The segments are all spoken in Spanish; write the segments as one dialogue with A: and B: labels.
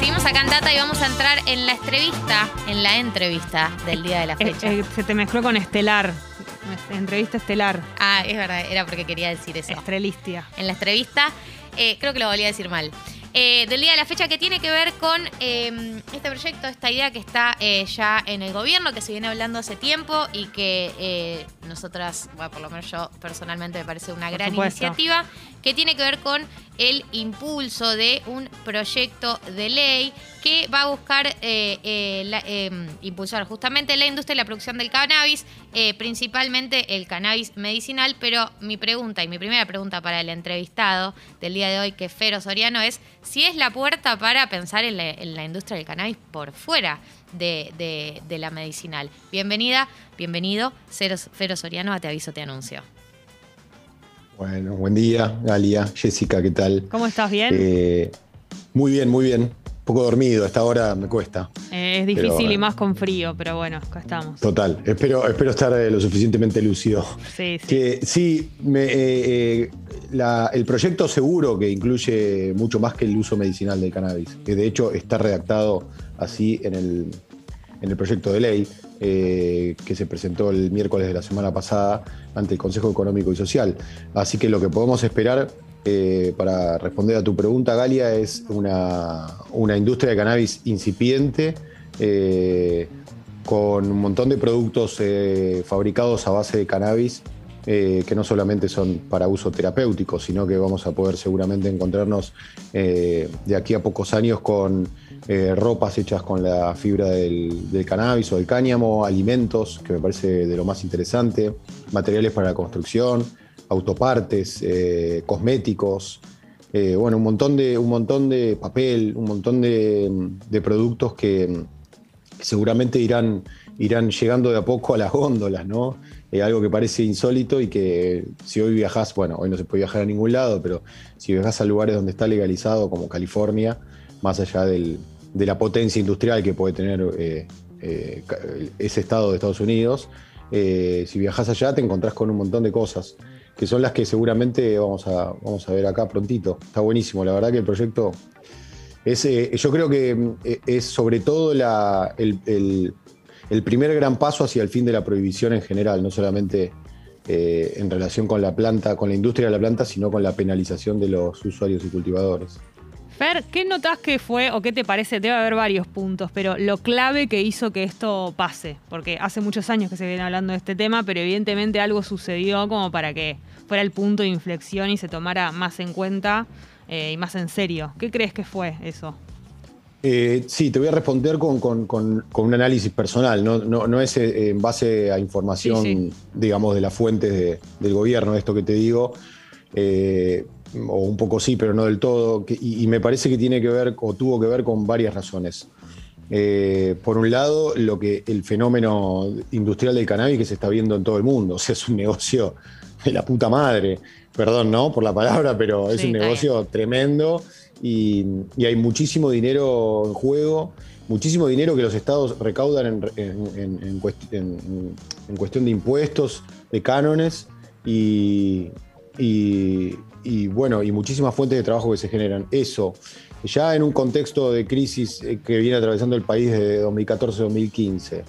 A: Seguimos acá en Data y vamos a entrar en la entrevista, en la entrevista del día de la
B: Eh,
A: fecha.
B: eh, se te mezcló con Estelar. Entrevista Estelar.
A: Ah, es verdad, era porque quería decir eso.
B: Estrelistia.
A: En la entrevista, eh, creo que lo volví a decir mal. Del día de la fecha que tiene que ver con eh, este proyecto, esta idea que está ya en el gobierno, que se viene hablando hace tiempo y que nosotras, bueno, por lo menos yo personalmente me parece una
B: Por
A: gran
B: supuesto.
A: iniciativa, que tiene que ver con el impulso de un proyecto de ley que va a buscar eh, eh, eh, impulsar justamente la industria y la producción del cannabis, eh, principalmente el cannabis medicinal. Pero mi pregunta y mi primera pregunta para el entrevistado del día de hoy, que es Fero Soriano, es si es la puerta para pensar en la, industria del cannabis por fuera de, la medicinal. Bienvenida, bienvenido, Fero Soriano, a Te Aviso, Te Anuncio.
C: Bueno, buen día, Galia, Jessica, ¿qué tal?
B: ¿Cómo estás? ¿Bien?
C: Eh, muy bien, muy bien. Un poco dormido, a esta hora me cuesta.
B: Eh, es difícil
C: pero,
B: y más con frío, pero bueno, acá estamos.
C: Total, espero, espero estar eh, lo suficientemente lúcido.
B: Sí, sí.
C: Que sí, me, eh, eh, la- el proyecto seguro que incluye mucho más que el uso medicinal del cannabis, que de hecho está redactado así en el, en el proyecto de ley eh, que se presentó el miércoles de la semana pasada ante el Consejo Económico y Social. Así que lo que podemos esperar eh, para responder a tu pregunta, Galia, es una, una industria de cannabis incipiente. eh, con un montón de productos eh, fabricados a base de cannabis eh, que no solamente son para uso terapéutico, sino que vamos a poder seguramente encontrarnos eh, de aquí a pocos años con eh, ropas hechas con la fibra del, cannabis o del cáñamo, alimentos, que me parece de lo más interesante, materiales para la construcción, autopartes, cosméticos, bueno, un montón, de, un montón de papel, un montón de, de productos que seguramente irán, irán llegando de a poco a las góndolas, ¿no? Eh, algo que parece insólito y que si hoy viajás, bueno, hoy no se puede viajar a ningún lado, pero si viajás a lugares donde está legalizado, como California, más allá del- de la potencia industrial que puede tener eh, eh, ese estado de Estados Unidos, eh, si viajás allá te encontrás con un montón de cosas, que son las que seguramente vamos a, vamos a ver acá prontito. Está buenísimo, la verdad que el proyecto es, yo creo que es sobre todo la- el- el primer gran paso hacia el fin de la prohibición en general, no solamente eh, en relación con la planta, con la industria de la planta, sino con la penalización de los usuarios y cultivadores.
B: Fer, ¿qué notas que fue o qué te parece? Debe haber varios puntos, pero lo clave que hizo que esto pase, porque hace muchos años que se viene hablando de este tema, pero evidentemente algo sucedió como para que fuera el punto de inflexión y se tomara más en cuenta eh, y más en serio. ¿Qué crees que fue eso?
C: Eh, sí, te voy a responder con, con- con- con un análisis personal, no, no- no es eh, en base a información,
B: Sí,
C: digamos, de las fuentes de- del gobierno, esto que te digo, eh, o un poco sí, pero no del todo, que- y, y me parece que tiene que ver, o tuvo que ver con varias razones. Eh, por un lado, lo que el fenómeno industrial del cannabis que se está viendo en todo el mundo, o sea, es un negocio de la puta madre, perdón, ¿no? Por la palabra, pero es
B: Sí,
C: un negocio tremendo y, hay muchísimo dinero en juego, muchísimo dinero que los estados recaudan en, en- en- en cuest- en- en cuestión de impuestos, de cánones y, bueno, y muchísimas fuentes de trabajo que se generan. Eso, ya en un contexto de crisis eh, que viene atravesando el país desde 2014-2015,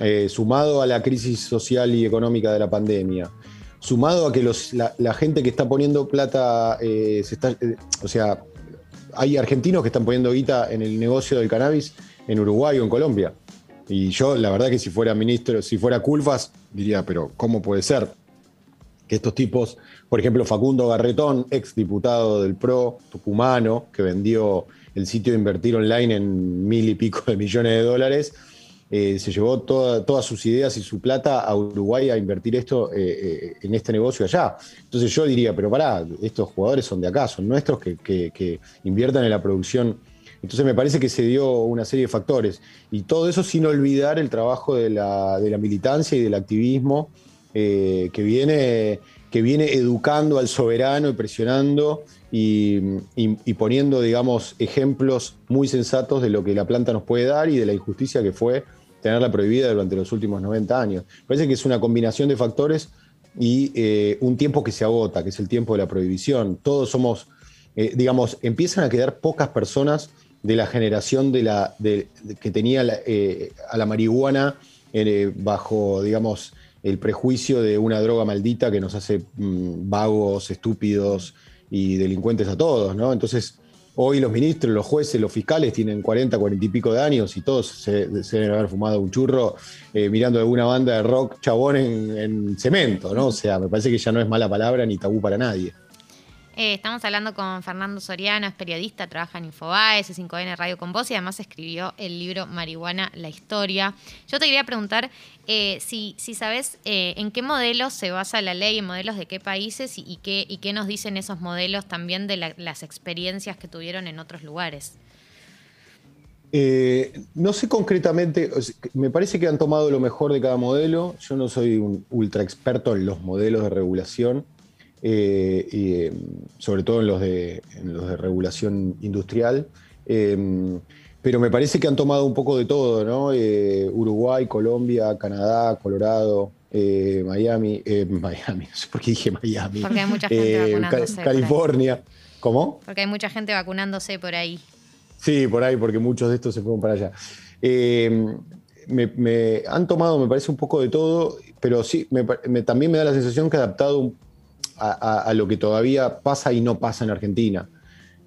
C: eh, sumado a la crisis social y económica de la pandemia, sumado a que la, gente que está poniendo plata, eh, se está, o sea, hay argentinos que están poniendo guita en el negocio del cannabis en Uruguay o en Colombia. Y yo, la verdad que si fuera ministro, si fuera Culfas, diría, pero ¿cómo puede ser que estos tipos, por ejemplo, Facundo Garretón, ex diputado del PRO, tucumano, que vendió el sitio de invertir online en mil y pico de millones de dólares, eh, se llevó toda- todas sus ideas y su plata a Uruguay a invertir esto eh, eh, en este negocio allá. Entonces yo diría, pero pará, estos jugadores son de acá, son nuestros que, inviertan en la producción. Entonces me parece que se dio una serie de factores. Y todo eso sin olvidar el trabajo de la, militancia y del activismo que, viene, que viene educando al soberano y presionando y- y poniendo, digamos, ejemplos muy sensatos de lo que la planta nos puede dar y de la injusticia que fue tenerla prohibida durante los últimos 90 años. Parece que es una combinación de factores y eh, un tiempo que se agota, que es el tiempo de la prohibición. Todos somos, eh, digamos, empiezan a quedar pocas personas de la generación de la, que tenía eh, a la marihuana bajo, digamos, el prejuicio de una droga maldita que nos hace mm, vagos, estúpidos y delincuentes a todos, ¿no? Entonces, hoy los ministros, los jueces, los fiscales tienen 40, 40 y pico de años y todos se, deben haber fumado un churro eh, mirando alguna banda de rock chabón en, en cemento, ¿no? O sea, me parece que ya no es mala palabra ni tabú para nadie.
A: Eh, estamos hablando con Fernando Soriano, es periodista, trabaja en Infobae, S5N Radio con Voz y además escribió el libro Marihuana, la historia. Yo te quería preguntar eh, si, si sabes eh, en qué modelos se basa la ley, en modelos de qué países y, qué, y qué nos dicen esos modelos también de las experiencias que tuvieron en otros lugares.
C: no sé concretamente, me parece que han tomado lo mejor de cada modelo. Yo no soy un ultra experto en los modelos de regulación. Eh, y, eh, sobre todo en los de, los de regulación industrial. Eh, pero me parece que han tomado un poco de todo, ¿no? Uruguay, Colombia, Canadá, Colorado, Miami, Miami, no sé por qué dije Miami.
A: Porque hay mucha gente vacunándose.
C: California. ¿Cómo?
A: Porque hay mucha gente vacunándose por ahí.
C: Sí, por ahí, porque muchos de estos se fueron para allá. me, han tomado, me parece, un poco de todo, pero sí, también me da la sensación que ha adaptado un a, lo que todavía pasa y no pasa en Argentina.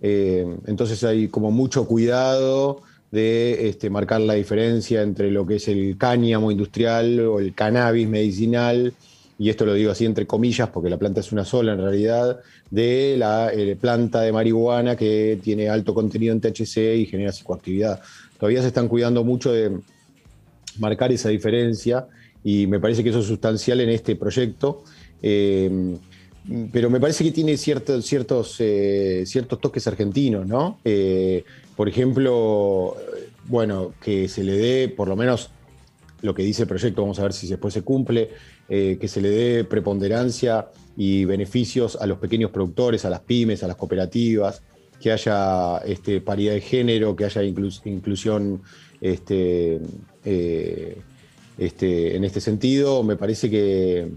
C: Eh, entonces hay como mucho cuidado de este, marcar la diferencia entre lo que es el cáñamo industrial o el cannabis medicinal, y esto lo digo así entre comillas porque la planta es una sola en realidad, de la eh, planta de marihuana que tiene alto contenido en THC y genera psicoactividad. Todavía se están cuidando mucho de marcar esa diferencia y me parece que eso es sustancial en este proyecto. Eh, pero me parece que tiene ciertos, ciertos, eh, ciertos toques argentinos, ¿no? Eh, por ejemplo, bueno, que se le dé, por lo menos lo que dice el proyecto, vamos a ver si después se cumple, eh, que se le dé preponderancia y beneficios a los pequeños productores, a las pymes, a las cooperativas, que haya este, paridad de género, que haya inclusión este, este, en este sentido. Me parece que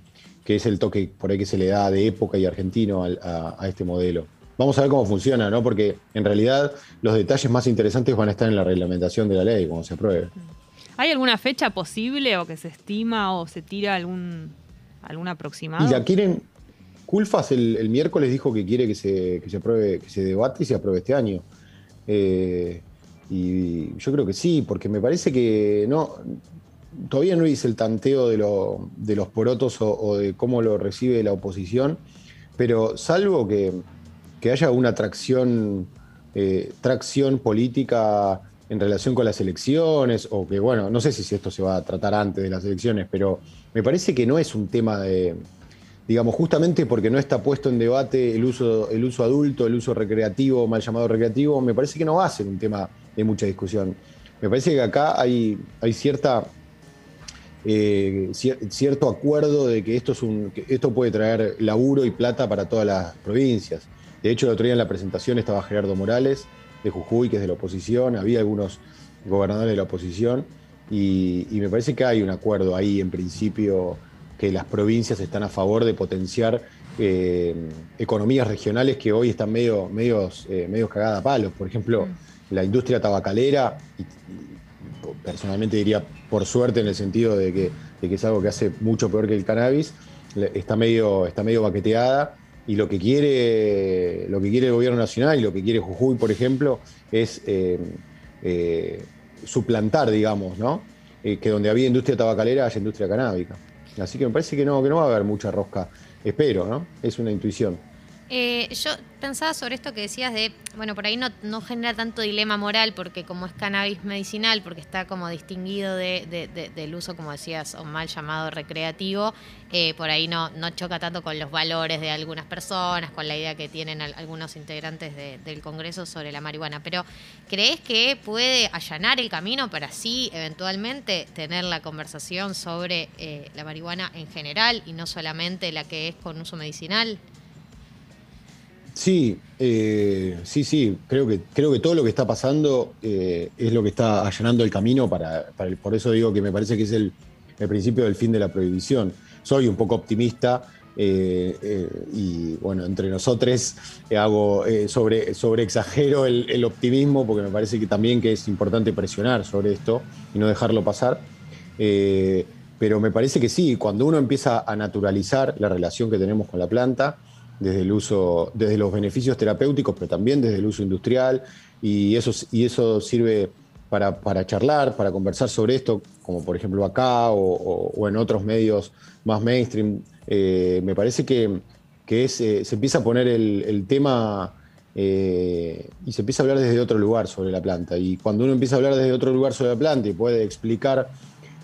C: que es el toque por ahí que se le da de época y argentino a, este modelo. Vamos a ver cómo funciona, ¿no? Porque en realidad los detalles más interesantes van a estar en la reglamentación de la ley, cuando se apruebe.
B: ¿Hay alguna fecha posible o que se estima o se tira algún, algún aproximado?
C: Y la quieren. Culfas el, miércoles dijo que quiere que se, se apruebe, que se debate y se apruebe este año. Eh, y yo creo que sí, porque me parece que no, todavía no hice el tanteo de, los porotos o, de cómo lo recibe la oposición, pero salvo que, haya una tracción, eh, tracción política en relación con las elecciones, o que, bueno, no sé si esto se va a tratar antes de las elecciones, pero me parece que no es un tema de, digamos, justamente porque no está puesto en debate el uso, adulto, el uso recreativo, mal llamado recreativo, me parece que no va a ser un tema de mucha discusión. Me parece que acá hay cierta eh, cierto acuerdo de que esto, es un, esto puede traer laburo y plata para todas las provincias. De hecho, el otro día en la presentación estaba Gerardo Morales de Jujuy, que es de la oposición, había algunos gobernadores de la oposición, y, me parece que hay un acuerdo ahí en principio que las provincias están a favor de potenciar eh, economías regionales que hoy están medio, medios, eh, cagada a palos. Por ejemplo, mm. la industria tabacalera, personalmente diría por suerte en el sentido de que, es algo que hace mucho peor que el cannabis, está medio, está medio baqueteada y lo que quiere lo que quiere el gobierno nacional y lo que quiere Jujuy, por ejemplo, es eh, eh, suplantar, digamos, ¿no? Eh, que donde había industria tabacalera haya industria canábica. Así que me parece que no, que no va a haber mucha rosca. Espero, ¿no? Es una intuición.
A: Eh, yo pensaba sobre esto que decías de, bueno, por ahí no, genera tanto dilema moral porque como es cannabis medicinal, porque está como distinguido de, del uso, como decías, o mal llamado recreativo, eh, por ahí no, no choca tanto con los valores de algunas personas, con la idea que tienen algunos integrantes del Congreso sobre la marihuana. Pero ¿crees que puede allanar el camino para así eventualmente tener la conversación sobre eh, la marihuana en general y no solamente la que es con uso medicinal?
C: Sí, eh, sí, sí, creo que, creo que todo lo que está pasando eh, es lo que está allanando el camino para, por eso digo que me parece que es el, principio del fin de la prohibición. Soy un poco optimista y bueno, entre nosotros hago sobre, sobre exagero el, optimismo porque me parece que también que es importante presionar sobre esto y no dejarlo pasar. pero me parece que sí, cuando uno empieza a naturalizar la relación que tenemos con la planta, desde el uso, desde los beneficios terapéuticos, pero también desde el uso industrial, y eso, y eso sirve para, charlar, para conversar sobre esto, como por ejemplo acá o, en otros medios más mainstream. Eh, me parece que, es, eh, se empieza a poner el, tema eh, y se empieza a hablar desde otro lugar sobre la planta. Y cuando uno empieza a hablar desde otro lugar sobre la planta y puede explicar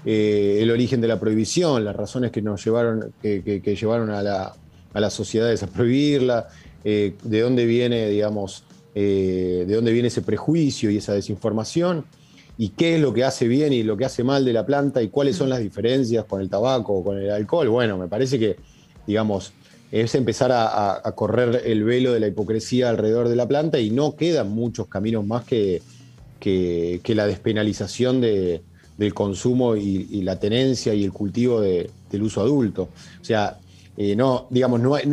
C: el origen de la prohibición, las razones que nos llevaron, que llevaron a la, a las sociedades a prohibirla, eh, de dónde viene, digamos, eh, de dónde viene ese prejuicio y esa desinformación, y qué es lo que hace bien y lo que hace mal de la planta, y cuáles son las diferencias con el tabaco o con el alcohol. Bueno, me parece que, digamos, es empezar a, correr el velo de la hipocresía alrededor de la planta y no quedan muchos caminos más que, que, la despenalización del consumo y, la tenencia y el cultivo del uso adulto. O sea, eh, no, digamos, no hay,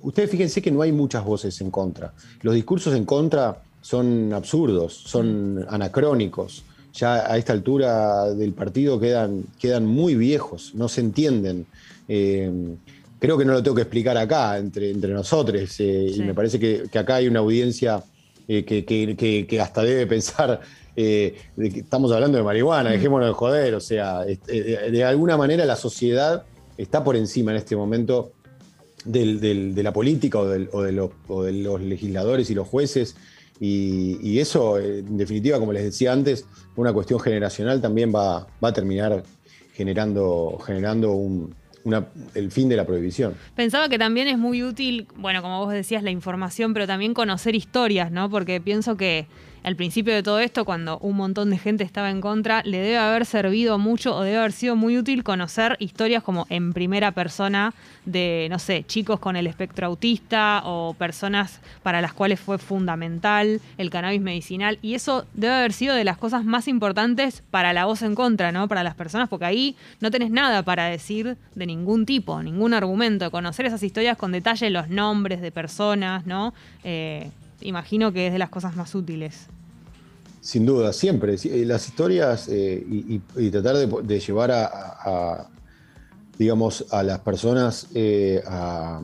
C: ustedes fíjense que no hay muchas voces en contra. Los discursos en contra son absurdos, son anacrónicos. Ya a esta altura del partido quedan, quedan muy viejos, no se entienden. Eh, creo que no lo tengo que explicar acá, entre, entre nosotros, eh, y me parece que, acá hay una audiencia que, hasta debe pensar de que estamos hablando de marihuana, dejémonos de joder, o sea, de alguna manera la sociedad está por encima en este momento de la política o, de, los, legisladores y los jueces. Y, eso, en definitiva, como les decía antes, una cuestión generacional también va, a terminar generando, generando el fin de la prohibición.
B: Pensaba que también es muy útil, bueno, como vos decías, la información, pero también conocer historias, ¿no? Porque pienso que al principio de todo esto, cuando un montón de gente estaba en contra, le debe haber servido mucho o debe haber sido muy útil conocer historias como en primera persona de, no sé, chicos con el espectro autista o personas para las cuales fue fundamental el cannabis medicinal. Y eso debe haber sido de las cosas más importantes para la voz en contra, ¿no? Para las personas, porque ahí no tenés nada para decir de ningún tipo, ningún argumento. Conocer esas historias con detalle, los nombres de personas, ¿no? Eh, imagino que es de las cosas más útiles.
C: Sin duda, siempre. Eh, las historias eh, y, tratar de, llevar a, digamos, a las personas eh, a,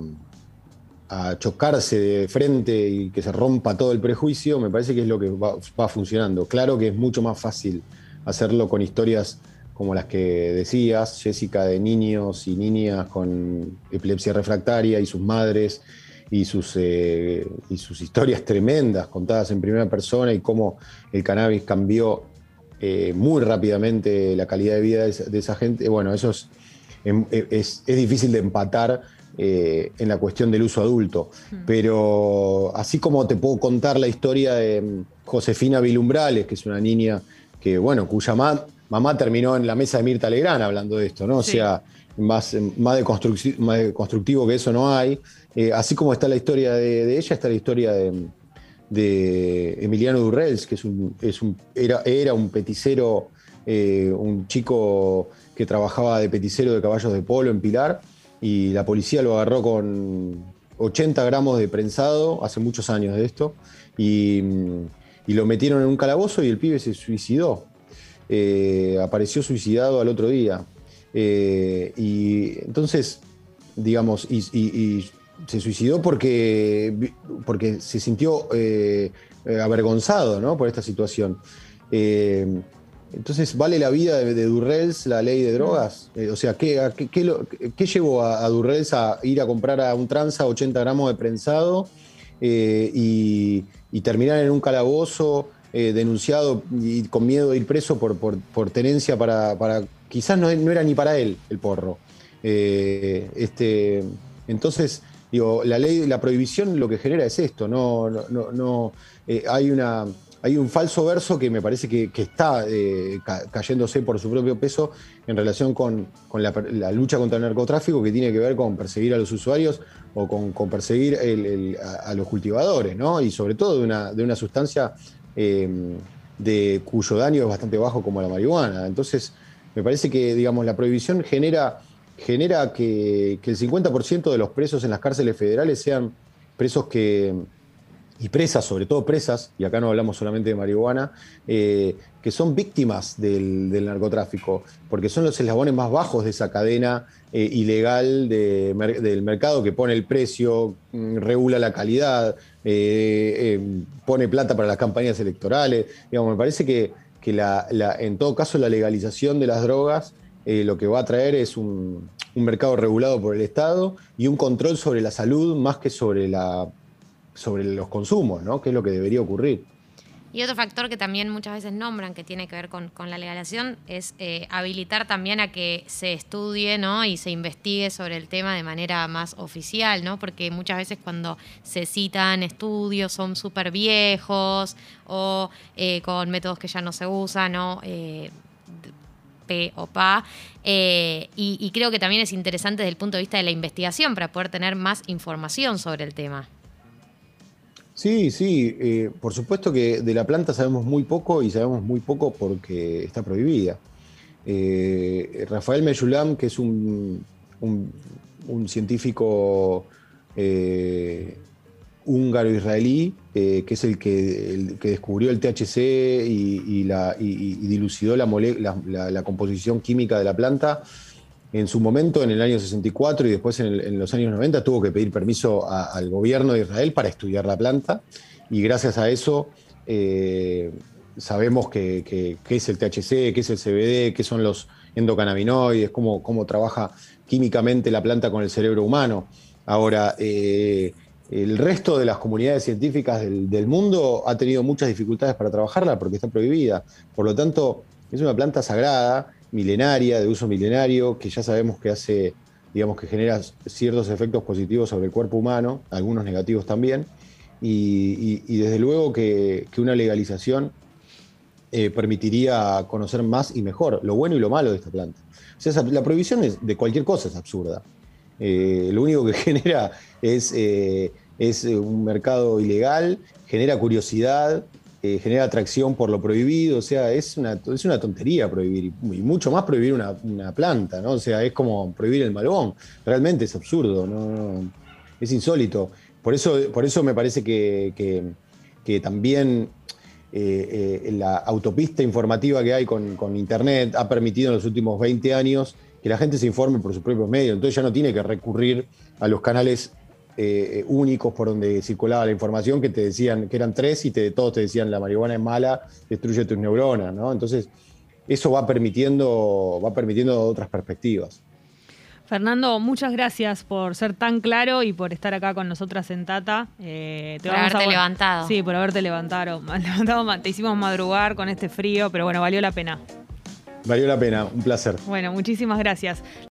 C: chocarse de frente y que se rompa todo el prejuicio, me parece que es lo que va, funcionando. Claro que es mucho más fácil hacerlo con historias como las que decías, Jessica, de niños y niñas con epilepsia refractaria y sus madres y sus, eh, y sus historias tremendas contadas en primera persona y cómo el cannabis cambió eh, muy rápidamente la calidad de vida de esa, gente, bueno, eso es, em, e, es, difícil de empatar eh, en la cuestión del uso adulto. Hmm. Pero así como te puedo contar la historia de em, Josefina Vilumbrales, que es una niña que, bueno, cuya mamá terminó en la mesa de Mirta Legrán hablando de esto, ¿no? O sea, más, más, de más de constructivo que eso no hay. Eh, así como está la historia de, ella, está la historia de, Emiliano Durrels, que es un, era, era, un peticero, eh, un chico que trabajaba de peticero de caballos de polo en Pilar, y la policía lo agarró con 80 gramos de prensado, hace muchos años de esto, y, lo metieron en un calabozo y el pibe se suicidó. Eh, apareció suicidado al otro día. y entonces, digamos, y se suicidó porque, porque se sintió eh, eh, avergonzado por esta situación. Eh, entonces, ¿vale la vida de, Durrells la ley de drogas? o sea, ¿qué, qué, llevó a, a, Durrells a ir a comprar a un tranza 80 gramos de prensado y, terminar en un calabozo denunciado y con miedo de ir preso por, por, tenencia para, para quizás no, no, era ni para él el porro. este, entonces, la ley, la prohibición lo que genera es esto, no, no, no, eh, hay una. Hay un falso verso que me parece que, está eh, cayéndose por su propio peso en relación con, la, lucha contra el narcotráfico, que tiene que ver con perseguir a los usuarios o con, perseguir a, los cultivadores, ¿no? Y sobre todo de una, de una sustancia eh, de cuyo daño es bastante bajo como la marihuana. Entonces, me parece que, digamos, la prohibición genera genera que, que el 50% de los presos en las cárceles federales sean presos que, y presas, sobre todo presas, y acá no hablamos solamente de marihuana, eh, que son víctimas del, narcotráfico, porque son los eslabones más bajos de esa cadena eh, ilegal del mercado que pone el precio, mm, regula la calidad, eh, pone plata para las campañas electorales. Digamos, me parece que, en todo caso la legalización de las drogas lo que va a traer es un mercado regulado por el Estado y un control sobre la salud más que sobre la sobre los consumos, ¿no? Que es lo que debería ocurrir.
A: Y otro factor que también muchas veces nombran que tiene que ver con, la legalización es eh, habilitar también a que se estudie ¿no? y se investigue sobre el tema de manera más oficial, ¿no? porque muchas veces cuando se citan estudios son súper viejos o eh, con métodos que ya no se usan, ¿no? Eh, P o PA, y, y creo que también es interesante desde el punto de vista de la investigación para poder tener más información sobre el tema.
C: Sí, sí, eh, por supuesto que de la planta sabemos muy poco y sabemos muy poco porque está prohibida. Eh, Rafael Meyulam, que es un, un, científico eh, húngaro-israelí, que es el que, que, descubrió el THC y, dilucidó la, composición química de la planta, en su momento, en el año 64 y después en, los años 90, tuvo que pedir permiso al gobierno de Israel para estudiar la planta y gracias a eso eh, sabemos qué es el THC, qué es el CBD, qué son los endocannabinoides, cómo, cómo trabaja químicamente la planta con el cerebro humano. Ahora, eh, el resto de las comunidades científicas del, mundo ha tenido muchas dificultades para trabajarla porque está prohibida. Por lo tanto, es una planta sagrada milenaria, de uso milenario, que ya sabemos que hace, digamos, que genera ciertos efectos positivos sobre el cuerpo humano, algunos negativos también, y, desde luego que, una legalización eh, permitiría conocer más y mejor lo bueno y lo malo de esta planta. O sea, la prohibición de cualquier cosa es absurda. Eh, lo único que genera es, eh, es un mercado ilegal, genera curiosidad, eh, genera atracción por lo prohibido, o sea, es una, es una tontería prohibir, y mucho más prohibir una, planta, ¿no? O sea, es como prohibir el malbón, realmente es absurdo, es insólito. Por eso, por eso me parece que, también eh, eh, la autopista informativa que hay con, con, Internet ha permitido en los últimos 20 años que la gente se informe por sus propios medios, entonces ya no tiene que recurrir a los canales eh, únicos por donde circulaba la información que te decían que eran tres y te, todos te decían la marihuana es mala, destruye tus neuronas, ¿no? Entonces, eso va permitiendo, va permitiendo otras perspectivas.
B: Fernando, muchas gracias por ser tan claro y por estar acá con nosotras en Tata.
A: Eh, por haberte levantado.
B: Sí, por haberte levantado. levantado. Te hicimos madrugar con este frío, pero bueno, valió la pena.
C: Valió la pena, un placer.
B: Bueno, muchísimas gracias.